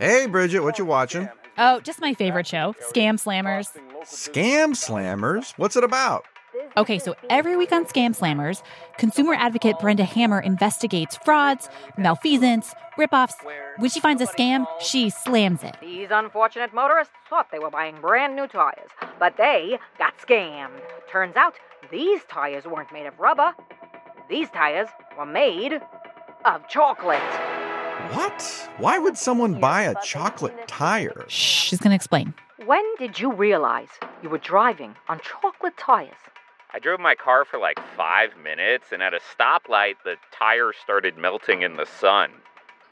Hey, Bridget, what you watching? Oh, just my favorite show, Scam Slammers. Scam Slammers? What's it about? Okay, so every week on Scam Slammers, consumer advocate Brenda Hammer investigates frauds, malfeasance, ripoffs. When she finds a scam, she slams it. These unfortunate motorists thought they were buying brand new tires, but they got scammed. Turns out these tires weren't made of rubber. These tires were made of chocolate. What? Why would someone buy a chocolate tire? Shh, she's gonna explain. When did you realize you were driving on chocolate tires? I drove my car for like five minutes, and at a stoplight, the tire started melting in the sun.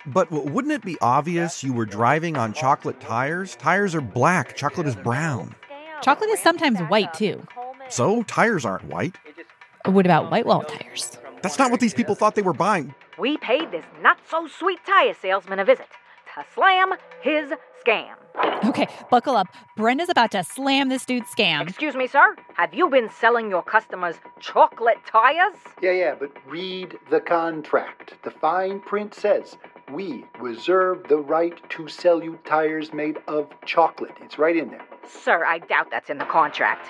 But wouldn't it be obvious you were driving on chocolate tires? Tires are black, chocolate is brown. Chocolate is sometimes white too. So, tires aren't white. What about white wall tires? That's not what these people thought they were buying. We paid this not so sweet tire salesman a visit to slam his scam. Okay, buckle up. Brenda's about to slam this dude's scam. Excuse me, sir. Have you been selling your customers chocolate tires? Yeah, yeah, but read the contract. The fine print says we reserve the right to sell you tires made of chocolate. It's right in there. Sir, I doubt that's in the contract.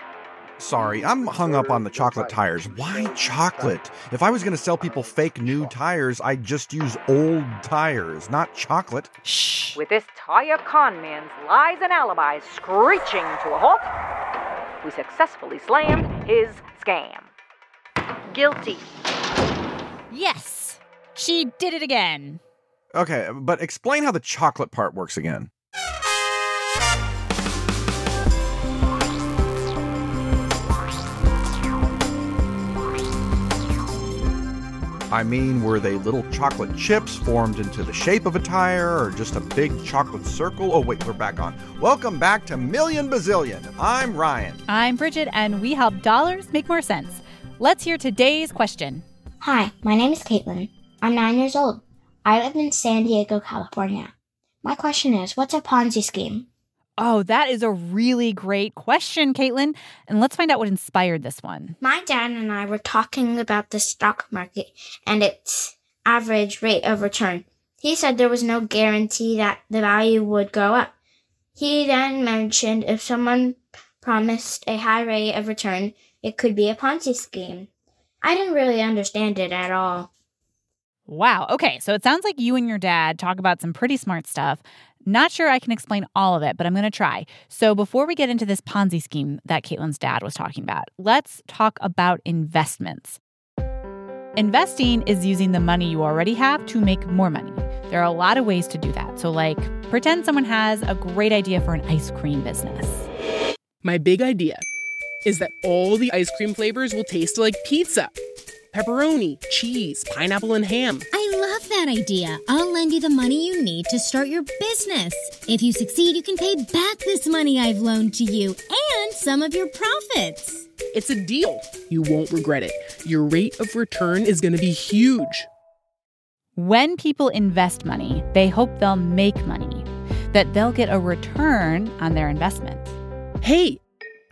Sorry, I'm hung up on the chocolate tires. Why chocolate? If I was going to sell people fake new tires, I'd just use old tires, not chocolate. Shh. With this tire con man's lies and alibis screeching to a halt, we successfully slammed his scam. Guilty. Yes, she did it again. Okay, but explain how the chocolate part works again. I mean, were they little chocolate chips formed into the shape of a tire or just a big chocolate circle? Oh, wait, we're back on. Welcome back to Million Bazillion. I'm Ryan. I'm Bridget, and we help dollars make more sense. Let's hear today's question. Hi, my name is Kaitlyn. I'm nine years old. I live in San Diego, California. My question is what's a Ponzi scheme? Oh, that is a really great question, Kaitlyn. And let's find out what inspired this one. My dad and I were talking about the stock market and its average rate of return. He said there was no guarantee that the value would go up. He then mentioned if someone promised a high rate of return, it could be a Ponzi scheme. I didn't really understand it at all. Wow. Okay. So it sounds like you and your dad talk about some pretty smart stuff. Not sure I can explain all of it, but I'm going to try. So before we get into this Ponzi scheme that Kaitlyn's dad was talking about, let's talk about investments. Investing is using the money you already have to make more money. There are a lot of ways to do that. So, like, pretend someone has a great idea for an ice cream business. My big idea is that all the ice cream flavors will taste like pizza pepperoni, cheese, pineapple, and ham. I love that idea. I'll lend you the money you need to start your business. If you succeed, you can pay back this money I've loaned to you and some of your profits. It's a deal. You won't regret it. Your rate of return is going to be huge. When people invest money, they hope they'll make money, that they'll get a return on their investment. Hey,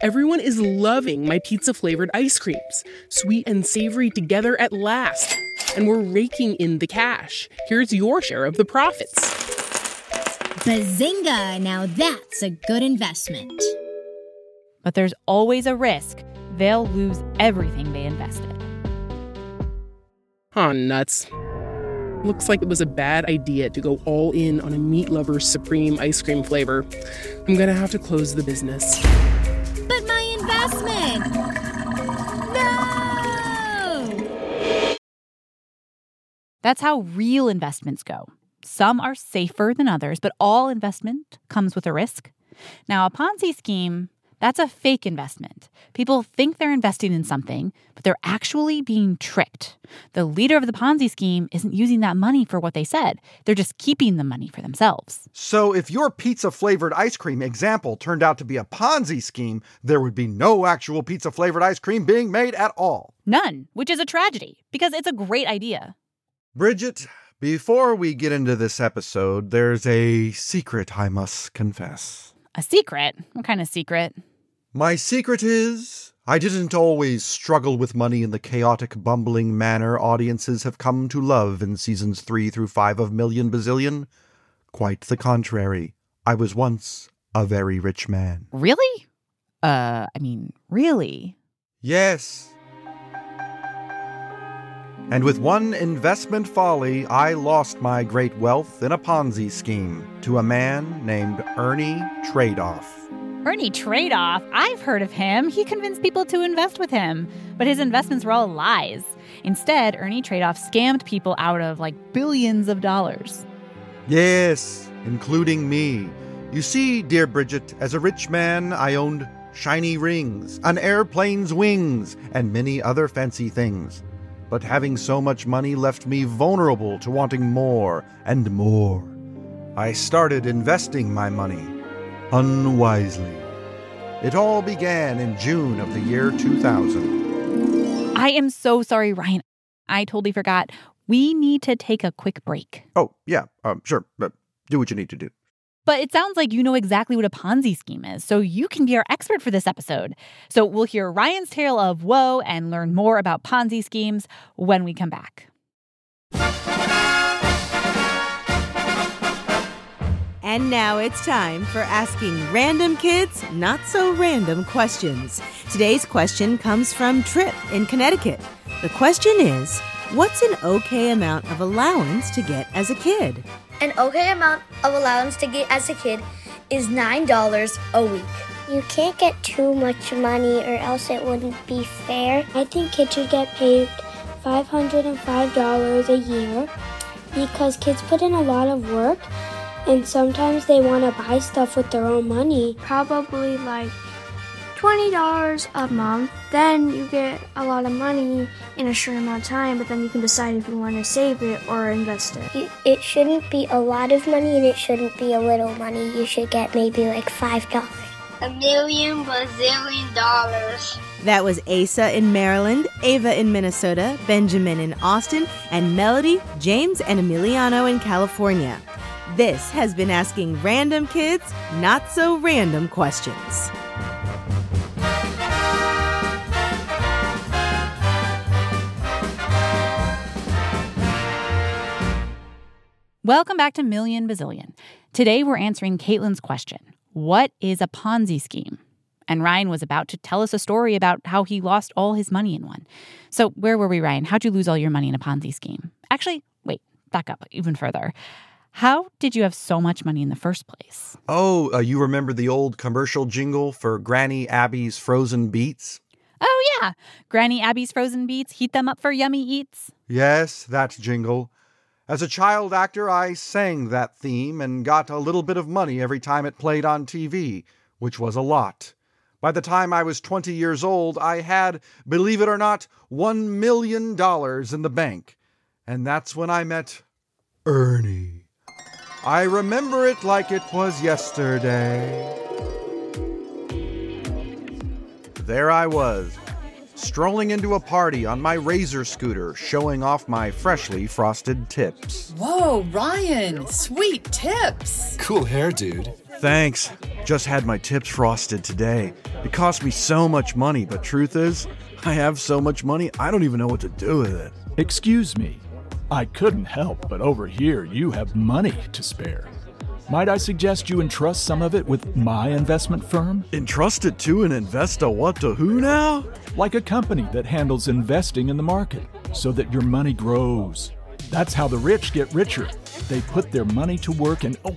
everyone is loving my pizza flavored ice creams. Sweet and savory together at last. And we're raking in the cash. Here's your share of the profits. Bazinga! Now that's a good investment. But there's always a risk they'll lose everything they invested. Oh, nuts. Looks like it was a bad idea to go all in on a meat lover's supreme ice cream flavor. I'm gonna have to close the business. Investment! No! That's how real investments go. Some are safer than others, but all investment comes with a risk. Now, a Ponzi scheme, that's a fake investment. People think they're investing in something, but they're actually being tricked. The leader of the Ponzi scheme isn't using that money for what they said, they're just keeping the money for themselves. So, if your pizza flavored ice cream example turned out to be a Ponzi scheme, there would be no actual pizza flavored ice cream being made at all. None, which is a tragedy because it's a great idea. Bridget, before we get into this episode, there's a secret I must confess. A secret? What kind of secret? My secret is I didn't always struggle with money in the chaotic, bumbling manner audiences have come to love in seasons three through five of Million Bazillion. Quite the contrary. I was once a very rich man. Really? Uh, I mean, really? Yes. And with one investment folly, I lost my great wealth in a Ponzi scheme to a man named Ernie Tradeoff. Ernie Tradeoff, I've heard of him. He convinced people to invest with him, but his investments were all lies. Instead, Ernie Tradeoff scammed people out of like billions of dollars. Yes, including me. You see, dear Bridget, as a rich man, I owned shiny rings, an airplane's wings, and many other fancy things. But having so much money left me vulnerable to wanting more and more. I started investing my money unwisely. It all began in June of the year 2000. I am so sorry, Ryan. I totally forgot. We need to take a quick break. Oh, yeah, um, sure, but do what you need to do. But it sounds like you know exactly what a Ponzi scheme is, so you can be our expert for this episode. So we'll hear Ryan's tale of woe and learn more about Ponzi schemes when we come back. And now it's time for asking random kids not so random questions. Today's question comes from Trip in Connecticut. The question is What's an okay amount of allowance to get as a kid? An okay amount of allowance to get as a kid is $9 a week. You can't get too much money or else it wouldn't be fair. I think kids should get paid $505 a year because kids put in a lot of work and sometimes they want to buy stuff with their own money. Probably like $20 a month. Then you get a lot of money in a short amount of time, but then you can decide if you want to save it or invest it. It shouldn't be a lot of money and it shouldn't be a little money. You should get maybe like $5. A million bazillion dollars. That was Asa in Maryland, Ava in Minnesota, Benjamin in Austin, and Melody, James, and Emiliano in California. This has been asking random kids not so random questions. Welcome back to Million Bazillion. Today we're answering Kaitlyn's question What is a Ponzi scheme? And Ryan was about to tell us a story about how he lost all his money in one. So, where were we, Ryan? How'd you lose all your money in a Ponzi scheme? Actually, wait, back up even further. How did you have so much money in the first place? Oh, uh, you remember the old commercial jingle for Granny Abby's frozen beets? Oh, yeah. Granny Abby's frozen beets, heat them up for yummy eats. Yes, that jingle. As a child actor, I sang that theme and got a little bit of money every time it played on TV, which was a lot. By the time I was 20 years old, I had, believe it or not, $1 million in the bank. And that's when I met Ernie. I remember it like it was yesterday. There I was, strolling into a party on my Razor scooter, showing off my freshly frosted tips. Whoa, Ryan, sweet tips. Cool hair, dude. Thanks. Just had my tips frosted today. It cost me so much money, but truth is, I have so much money, I don't even know what to do with it. Excuse me. I couldn't help but overhear you have money to spare. Might I suggest you entrust some of it with my investment firm? Entrust it to an investor what to who now? Like a company that handles investing in the market so that your money grows. That's how the rich get richer. They put their money to work and oh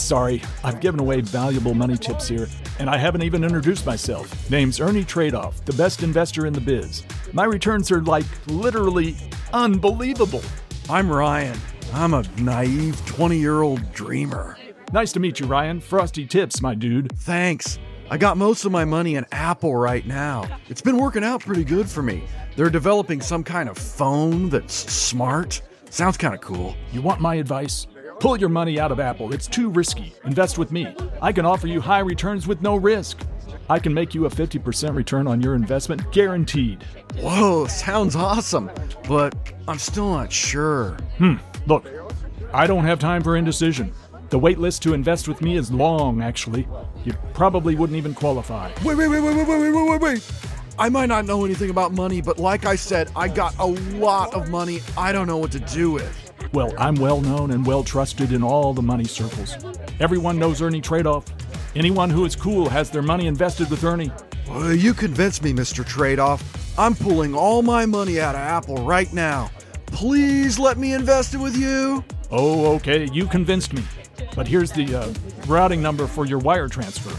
sorry, I've given away valuable money tips here, and I haven't even introduced myself. Name's Ernie Tradeoff, the best investor in the biz. My returns are like literally unbelievable. I'm Ryan. I'm a naive 20 year old dreamer. Nice to meet you, Ryan. Frosty tips, my dude. Thanks. I got most of my money in Apple right now. It's been working out pretty good for me. They're developing some kind of phone that's smart. Sounds kind of cool. You want my advice? Pull your money out of Apple. It's too risky. Invest with me. I can offer you high returns with no risk. I can make you a 50% return on your investment guaranteed. Whoa, sounds awesome. But I'm still not sure. Hmm. Look, I don't have time for indecision. The wait list to invest with me is long, actually. You probably wouldn't even qualify. Wait, wait, wait, wait, wait, wait, wait, wait, wait. I might not know anything about money, but like I said, I got a lot of money I don't know what to do with. Well, I'm well known and well trusted in all the money circles. Everyone knows Ernie Tradeoff. Anyone who is cool has their money invested with Ernie. Well, you convinced me, Mr. Tradeoff. I'm pulling all my money out of Apple right now. Please let me invest it with you. Oh, okay, you convinced me. But here's the uh, routing number for your wire transfer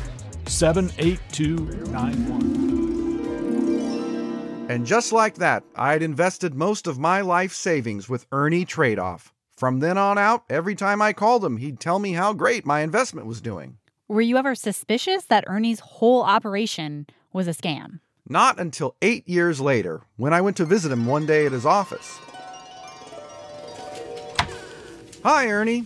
78291. And just like that, I'd invested most of my life savings with Ernie Tradeoff. From then on out, every time I called him, he'd tell me how great my investment was doing. Were you ever suspicious that Ernie's whole operation was a scam? Not until eight years later, when I went to visit him one day at his office. Hi, Ernie.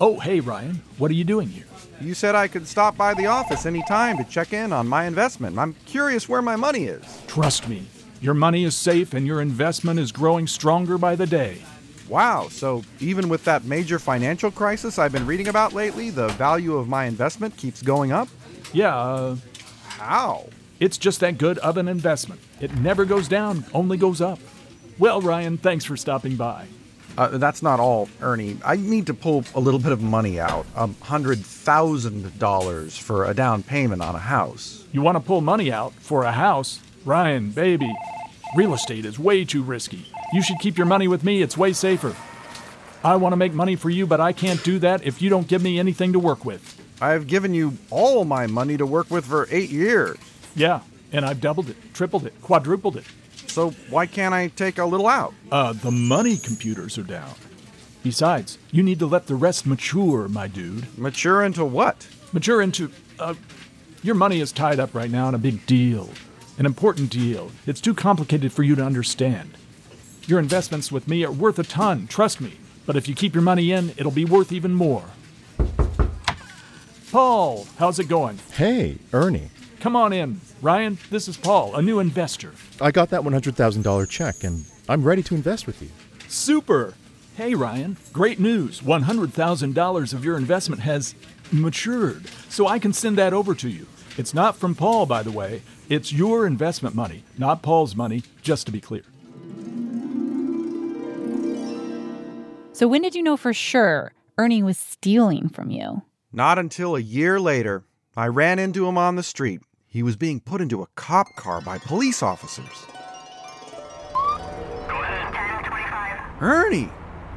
Oh, hey, Ryan. What are you doing here? You said I could stop by the office any time to check in on my investment. I'm curious where my money is. Trust me, your money is safe and your investment is growing stronger by the day. Wow, so even with that major financial crisis I've been reading about lately, the value of my investment keeps going up? Yeah, uh, How? it's just that good of an investment. It never goes down, only goes up. Well, Ryan, thanks for stopping by. Uh, that's not all, Ernie. I need to pull a little bit of money out a $100,000 for a down payment on a house. You want to pull money out for a house? Ryan, baby, real estate is way too risky. You should keep your money with me, it's way safer. I want to make money for you, but I can't do that if you don't give me anything to work with. I've given you all my money to work with for eight years. Yeah, and I've doubled it, tripled it, quadrupled it. So why can't I take a little out? Uh, the money computers are down. Besides, you need to let the rest mature, my dude. Mature into what? Mature into. Uh, your money is tied up right now in a big deal. An important deal. It's too complicated for you to understand. Your investments with me are worth a ton, trust me. But if you keep your money in, it'll be worth even more. Paul, how's it going? Hey, Ernie. Come on in. Ryan, this is Paul, a new investor. I got that $100,000 check and I'm ready to invest with you. Super! Hey, Ryan, great news. $100,000 of your investment has matured, so I can send that over to you. It's not from Paul, by the way. It's your investment money, not Paul's money, just to be clear. So, when did you know for sure Ernie was stealing from you? Not until a year later. I ran into him on the street. He was being put into a cop car by police officers. Ernie,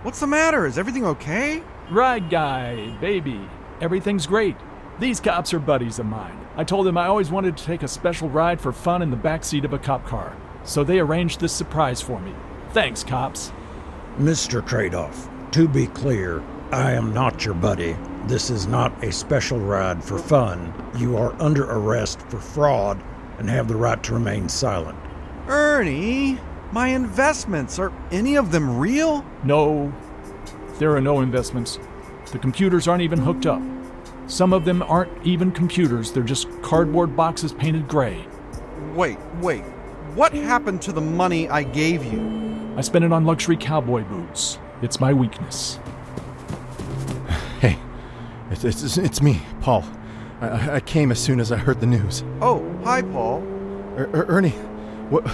what's the matter? Is everything okay? Right, guy, baby. Everything's great. These cops are buddies of mine. I told them I always wanted to take a special ride for fun in the backseat of a cop car, so they arranged this surprise for me. Thanks, cops. Mr. Tradeoff, to be clear, I am not your buddy. This is not a special ride for fun. You are under arrest for fraud and have the right to remain silent. Ernie, my investments, are any of them real? No, there are no investments. The computers aren't even hooked up. Some of them aren't even computers, they're just cardboard boxes painted gray. Wait, wait. What happened to the money I gave you? I spent it on luxury cowboy boots. It's my weakness. Hey, it's, it's, it's me, Paul. I, I came as soon as I heard the news. Oh, hi, Paul. Er, er, Ernie, what,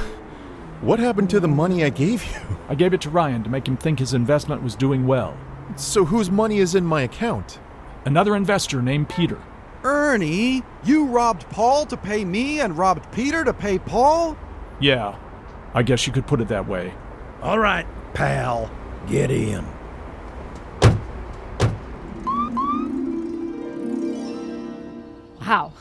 what happened to the money I gave you? I gave it to Ryan to make him think his investment was doing well. So whose money is in my account? Another investor named Peter. Ernie, you robbed Paul to pay me and robbed Peter to pay Paul? Yeah, I guess you could put it that way. All right, pal, get in. Wow.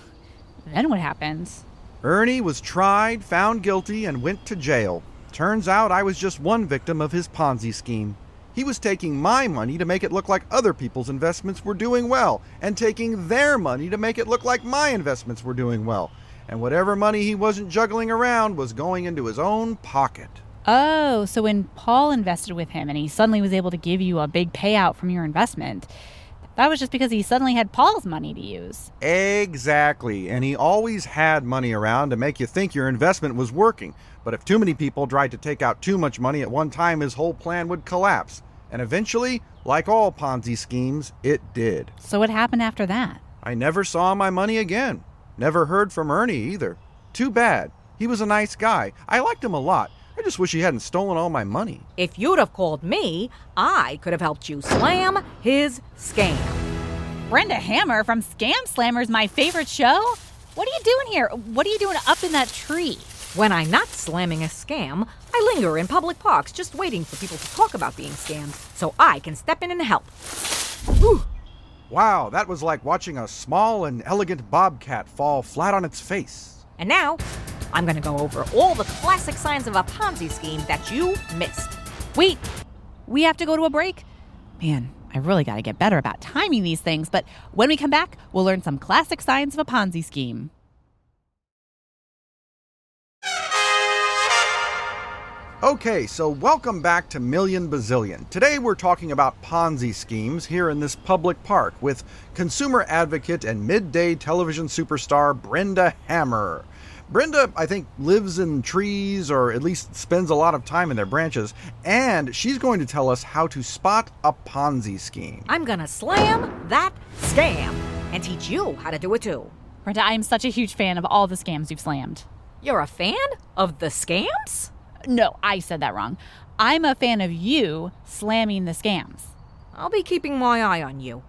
Then what happens? Ernie was tried, found guilty, and went to jail. Turns out I was just one victim of his Ponzi scheme. He was taking my money to make it look like other people's investments were doing well, and taking their money to make it look like my investments were doing well. And whatever money he wasn't juggling around was going into his own pocket. Oh, so when Paul invested with him and he suddenly was able to give you a big payout from your investment, that was just because he suddenly had Paul's money to use. Exactly. And he always had money around to make you think your investment was working. But if too many people tried to take out too much money at one time, his whole plan would collapse. And eventually, like all Ponzi schemes, it did. So what happened after that? I never saw my money again. Never heard from Ernie either. Too bad. He was a nice guy. I liked him a lot. I just wish he hadn't stolen all my money. If you'd have called me, I could have helped you slam his scam. Brenda Hammer from Scam Slammers, my favorite show. What are you doing here? What are you doing up in that tree? When I'm not slamming a scam, I linger in public parks just waiting for people to talk about being scammed so I can step in and help. Whew. Wow, that was like watching a small and elegant bobcat fall flat on its face. And now, I'm going to go over all the classic signs of a Ponzi scheme that you missed. Wait, we have to go to a break? Man, I really got to get better about timing these things, but when we come back, we'll learn some classic signs of a Ponzi scheme. Okay, so welcome back to Million Bazillion. Today we're talking about Ponzi schemes here in this public park with consumer advocate and midday television superstar Brenda Hammer. Brenda, I think, lives in trees or at least spends a lot of time in their branches, and she's going to tell us how to spot a Ponzi scheme. I'm going to slam that scam and teach you how to do it too. Brenda, I am such a huge fan of all the scams you've slammed. You're a fan of the scams? No, I said that wrong. I'm a fan of you slamming the scams. I'll be keeping my eye on you.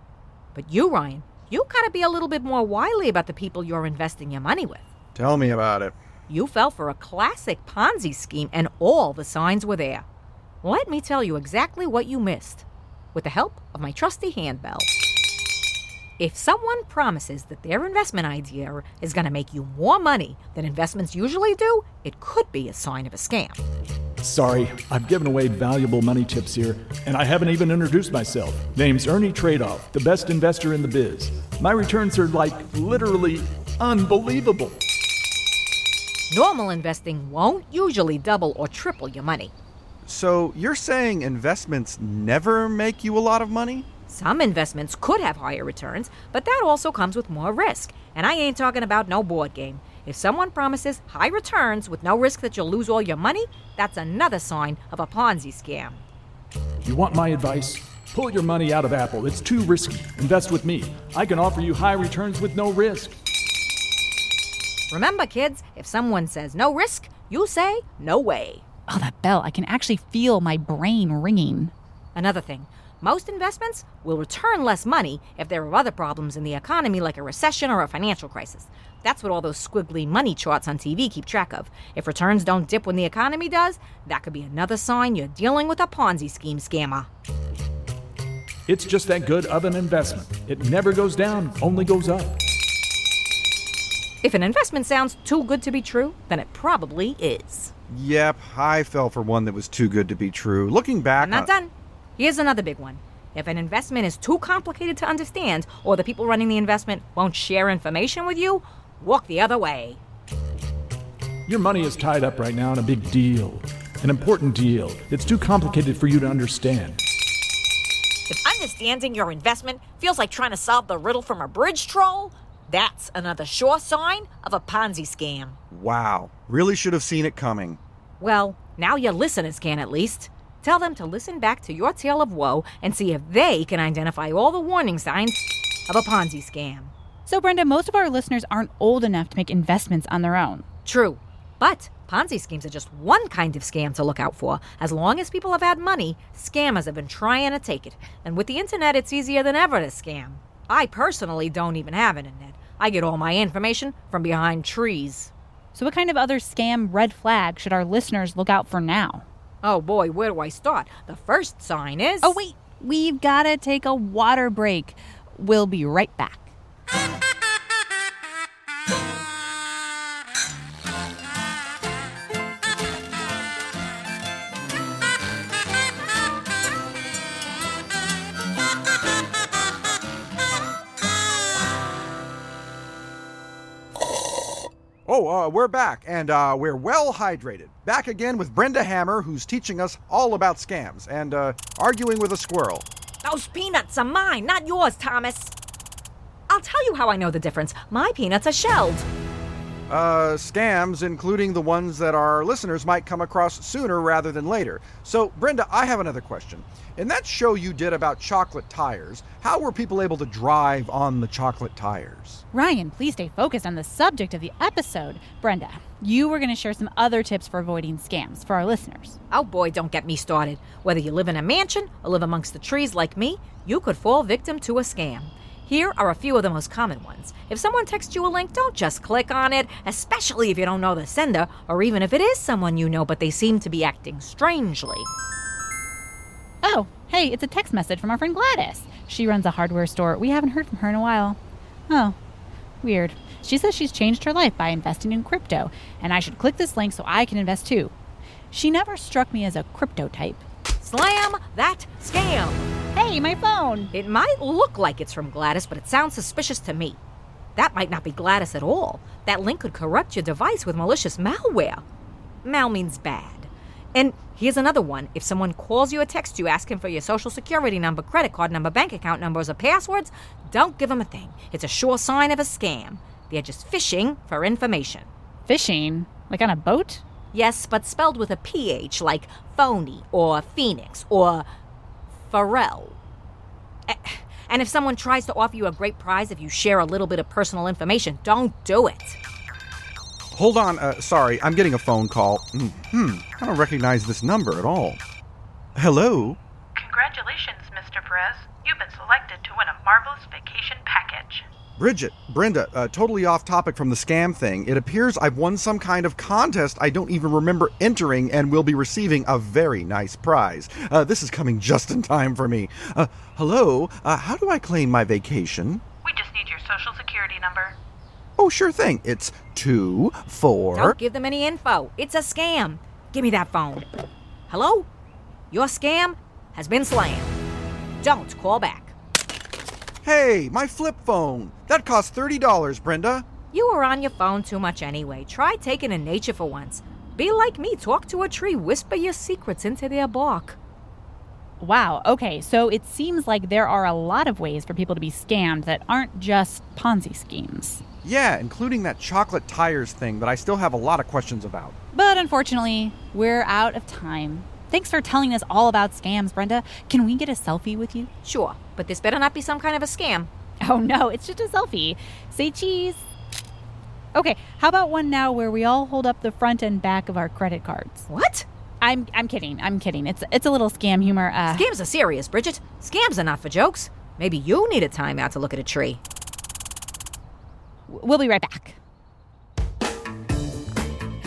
But you, Ryan, you gotta be a little bit more wily about the people you're investing your money with. Tell me about it. You fell for a classic Ponzi scheme, and all the signs were there. Let me tell you exactly what you missed with the help of my trusty handbell. If someone promises that their investment idea is going to make you more money than investments usually do, it could be a sign of a scam. Sorry, I've given away valuable money tips here, and I haven't even introduced myself. Name's Ernie Tradeoff, the best investor in the biz. My returns are like literally unbelievable. Normal investing won't usually double or triple your money. So you're saying investments never make you a lot of money? Some investments could have higher returns, but that also comes with more risk. And I ain't talking about no board game. If someone promises high returns with no risk that you'll lose all your money, that's another sign of a Ponzi scam. You want my advice? Pull your money out of Apple. It's too risky. Invest with me. I can offer you high returns with no risk. Remember, kids, if someone says no risk, you say no way. Oh, that bell. I can actually feel my brain ringing. Another thing most investments will return less money if there are other problems in the economy, like a recession or a financial crisis. That's what all those squiggly money charts on TV keep track of. If returns don't dip when the economy does, that could be another sign you're dealing with a Ponzi scheme scammer. It's just that good of an investment. It never goes down, only goes up. If an investment sounds too good to be true, then it probably is. Yep, I fell for one that was too good to be true. Looking back, I'm not on- done. Here's another big one. If an investment is too complicated to understand, or the people running the investment won't share information with you, walk the other way. Your money is tied up right now in a big deal, an important deal. It's too complicated for you to understand. If understanding your investment feels like trying to solve the riddle from a bridge troll, that's another sure sign of a Ponzi scam. Wow, really should have seen it coming. Well, now your listeners can at least. Tell them to listen back to your tale of woe and see if they can identify all the warning signs of a Ponzi scam. So, Brenda, most of our listeners aren't old enough to make investments on their own. True. But Ponzi schemes are just one kind of scam to look out for. As long as people have had money, scammers have been trying to take it. And with the internet, it's easier than ever to scam. I personally don't even have internet. I get all my information from behind trees. So, what kind of other scam red flag should our listeners look out for now? Oh boy, where do I start? The first sign is. Oh, wait, we've got to take a water break. We'll be right back. Oh, uh, we're back, and uh, we're well hydrated. Back again with Brenda Hammer, who's teaching us all about scams and uh, arguing with a squirrel. Those peanuts are mine, not yours, Thomas. I'll tell you how I know the difference. My peanuts are shelled. Uh, scams, including the ones that our listeners might come across sooner rather than later. So, Brenda, I have another question. In that show you did about chocolate tires, how were people able to drive on the chocolate tires? Ryan, please stay focused on the subject of the episode. Brenda, you were going to share some other tips for avoiding scams for our listeners. Oh boy, don't get me started. Whether you live in a mansion or live amongst the trees like me, you could fall victim to a scam. Here are a few of the most common ones. If someone texts you a link, don't just click on it, especially if you don't know the sender, or even if it is someone you know but they seem to be acting strangely. Oh, hey, it's a text message from our friend Gladys. She runs a hardware store. We haven't heard from her in a while. Oh, weird. She says she's changed her life by investing in crypto, and I should click this link so I can invest too. She never struck me as a crypto type. Slam that scam! Hey, my phone! It might look like it's from Gladys, but it sounds suspicious to me. That might not be Gladys at all. That link could corrupt your device with malicious malware. Mal means bad. And here's another one. If someone calls you or texts you asking for your social security number, credit card number, bank account numbers, or passwords, don't give them a thing. It's a sure sign of a scam. They're just fishing for information. Fishing? Like on a boat? Yes, but spelled with a PH, like phony or phoenix or Pharrell. And if someone tries to offer you a great prize if you share a little bit of personal information, don't do it. Hold on, uh, sorry, I'm getting a phone call. Hmm, I don't recognize this number at all. Hello? Congratulations, Mr. Perez. You've been selected to win a marvelous vacation package. Bridget, Brenda, uh, totally off topic from the scam thing. It appears I've won some kind of contest I don't even remember entering and will be receiving a very nice prize. Uh, this is coming just in time for me. Uh, hello, uh, how do I claim my vacation? We just need your social security number. Oh, sure thing. It's two, four. Don't give them any info. It's a scam. Give me that phone. Hello? Your scam has been slammed. Don't call back. Hey, my flip phone. That cost $30, Brenda. You are on your phone too much anyway. Try taking in nature for once. Be like me. Talk to a tree. Whisper your secrets into their bark. Wow. Okay. So it seems like there are a lot of ways for people to be scammed that aren't just Ponzi schemes. Yeah, including that chocolate tires thing that I still have a lot of questions about. But unfortunately, we're out of time. Thanks for telling us all about scams, Brenda. Can we get a selfie with you? Sure, but this better not be some kind of a scam. Oh no, it's just a selfie. Say cheese. Okay, how about one now where we all hold up the front and back of our credit cards? What? I'm I'm kidding. I'm kidding. It's it's a little scam humor. Uh, Scams are serious, Bridget. Scams are not for jokes. Maybe you need a timeout to look at a tree. We'll be right back.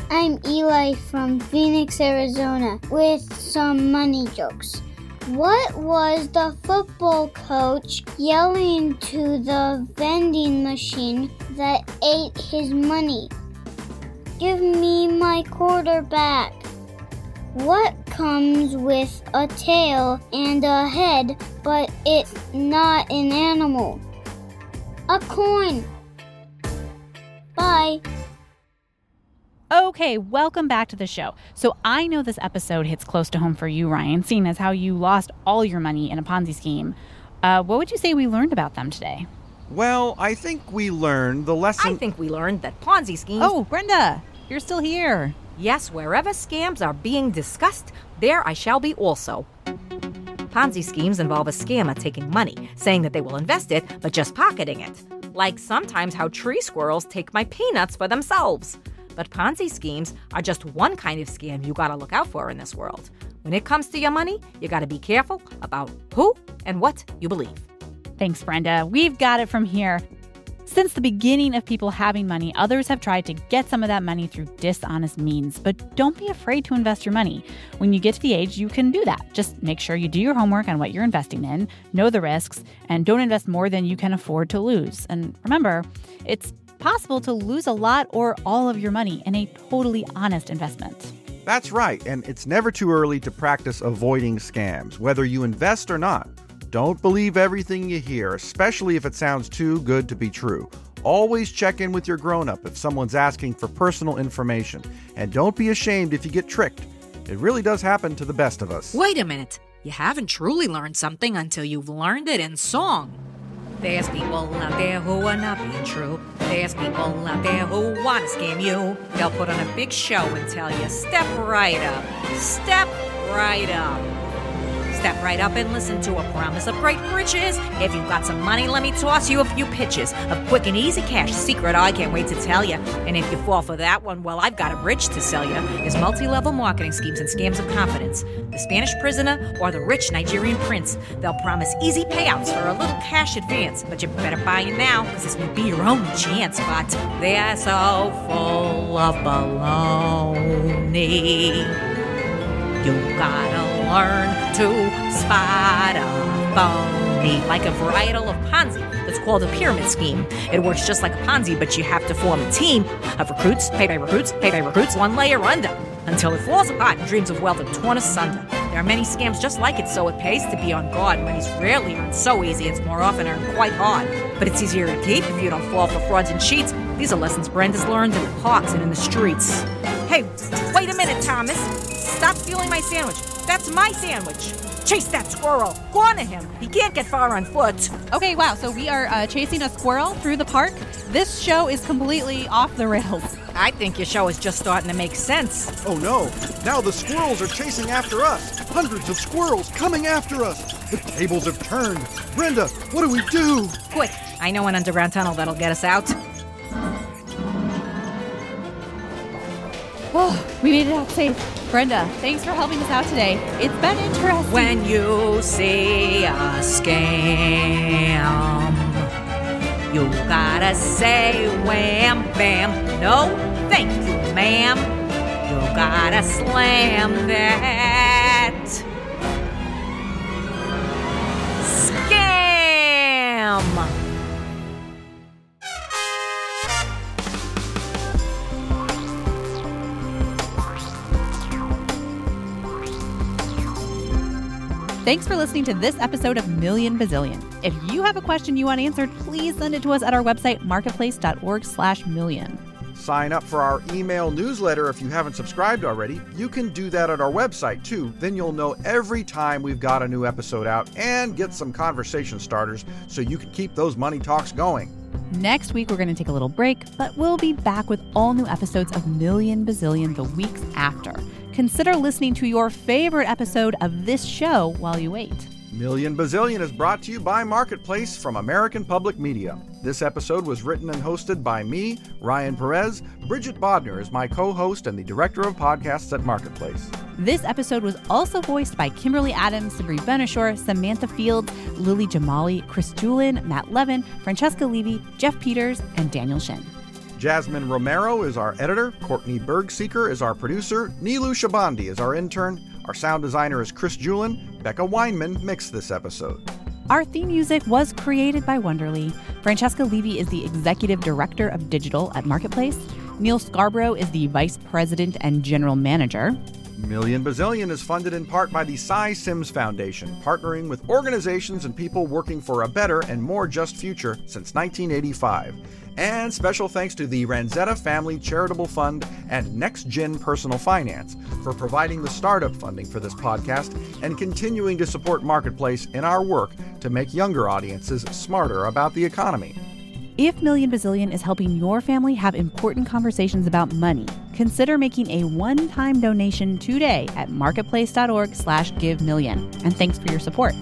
I'm Eli from Phoenix, Arizona, with some money jokes. What was the football coach yelling to the vending machine that ate his money? Give me my quarter back. What comes with a tail and a head, but it's not an animal? A coin. Bye. Okay, welcome back to the show. So I know this episode hits close to home for you, Ryan, seeing as how you lost all your money in a Ponzi scheme. Uh, what would you say we learned about them today? Well, I think we learned the lesson. I think we learned that Ponzi schemes. Oh, Brenda, you're still here. Yes, wherever scams are being discussed, there I shall be also. Ponzi schemes involve a scammer taking money, saying that they will invest it, but just pocketing it. Like sometimes how tree squirrels take my peanuts for themselves. But Ponzi schemes are just one kind of scam you gotta look out for in this world. When it comes to your money, you gotta be careful about who and what you believe. Thanks, Brenda. We've got it from here. Since the beginning of people having money, others have tried to get some of that money through dishonest means. But don't be afraid to invest your money. When you get to the age, you can do that. Just make sure you do your homework on what you're investing in, know the risks, and don't invest more than you can afford to lose. And remember, it's possible to lose a lot or all of your money in a totally honest investment. That's right, and it's never too early to practice avoiding scams, whether you invest or not. Don't believe everything you hear, especially if it sounds too good to be true. Always check in with your grown up if someone's asking for personal information. And don't be ashamed if you get tricked. It really does happen to the best of us. Wait a minute. You haven't truly learned something until you've learned it in song. There's people out there who are not being true. There's people out there who want to scam you. They'll put on a big show and tell you, step right up, step right up. Step right up and listen to a promise of great riches. If you've got some money, let me toss you a few pitches of quick and easy cash. Secret I can't wait to tell you. And if you fall for that one, well, I've got a bridge to sell you. There's multi-level marketing schemes and scams of confidence. The Spanish prisoner or the rich Nigerian prince. They'll promise easy payouts for a little cash advance, but you better buy it now, because this may be your only chance. But they're so full of baloney. You gotta learn to spot a phony, like a varietal of Ponzi that's called a pyramid scheme. It works just like a Ponzi, but you have to form a team of recruits, paid by recruits, paid by recruits, one layer under, until it falls apart and dreams of wealth are torn asunder. There are many scams just like it, so it pays to be on guard. Money's rarely earned so easy, it's more often earned quite hard. But it's easier to keep if you don't fall for frauds and cheats. These are lessons Brenda's learned in the parks and in the streets. Hey, wait a minute, Thomas. Stop stealing my sandwich. That's my sandwich. Chase that squirrel. Go on to him. He can't get far on foot. Okay, wow. So we are uh, chasing a squirrel through the park. This show is completely off the rails. I think your show is just starting to make sense. Oh no, now the squirrels are chasing after us. Hundreds of squirrels coming after us. The tables have turned. Brenda, what do we do? Quick, I know an underground tunnel that'll get us out. Oh, we made it out safe. Brenda, thanks for helping us out today. It's been interesting. When you see a scam, you gotta say wham bam. No, thank you, ma'am. You gotta slam that. Thanks for listening to this episode of Million Bazillion. If you have a question you want answered, please send it to us at our website, marketplace.org slash million. Sign up for our email newsletter if you haven't subscribed already. You can do that at our website too. Then you'll know every time we've got a new episode out and get some conversation starters so you can keep those money talks going. Next week, we're going to take a little break, but we'll be back with all new episodes of Million Bazillion the weeks after. Consider listening to your favorite episode of this show while you wait. Million Bazillion is brought to you by Marketplace from American Public Media. This episode was written and hosted by me, Ryan Perez. Bridget Bodner is my co host and the director of podcasts at Marketplace. This episode was also voiced by Kimberly Adams, Sabri Ben-Achour, Samantha Fields, Lily Jamali, Chris Julin, Matt Levin, Francesca Levy, Jeff Peters, and Daniel Shin. Jasmine Romero is our editor, Courtney Bergsieker is our producer, Nilu Shabandi is our intern, our sound designer is Chris Julin, Becca Weinman mixed this episode. Our theme music was created by Wonderly. Francesca Levy is the executive director of digital at Marketplace. Neal Scarbrough is the vice president and general manager. Million Bazillion is funded in part by the Sy Syms Foundation, partnering with organizations and people working for a better and more just future since 1985. And special thanks to the Ranzetta Family Charitable Fund and Next Gen Personal Finance for providing the startup funding for this podcast and continuing to support Marketplace in our work to make younger audiences smarter about the economy. If Million Bazillion is helping your family have important conversations about money, consider making a one-time donation today at marketplace.org slash give million. And thanks for your support.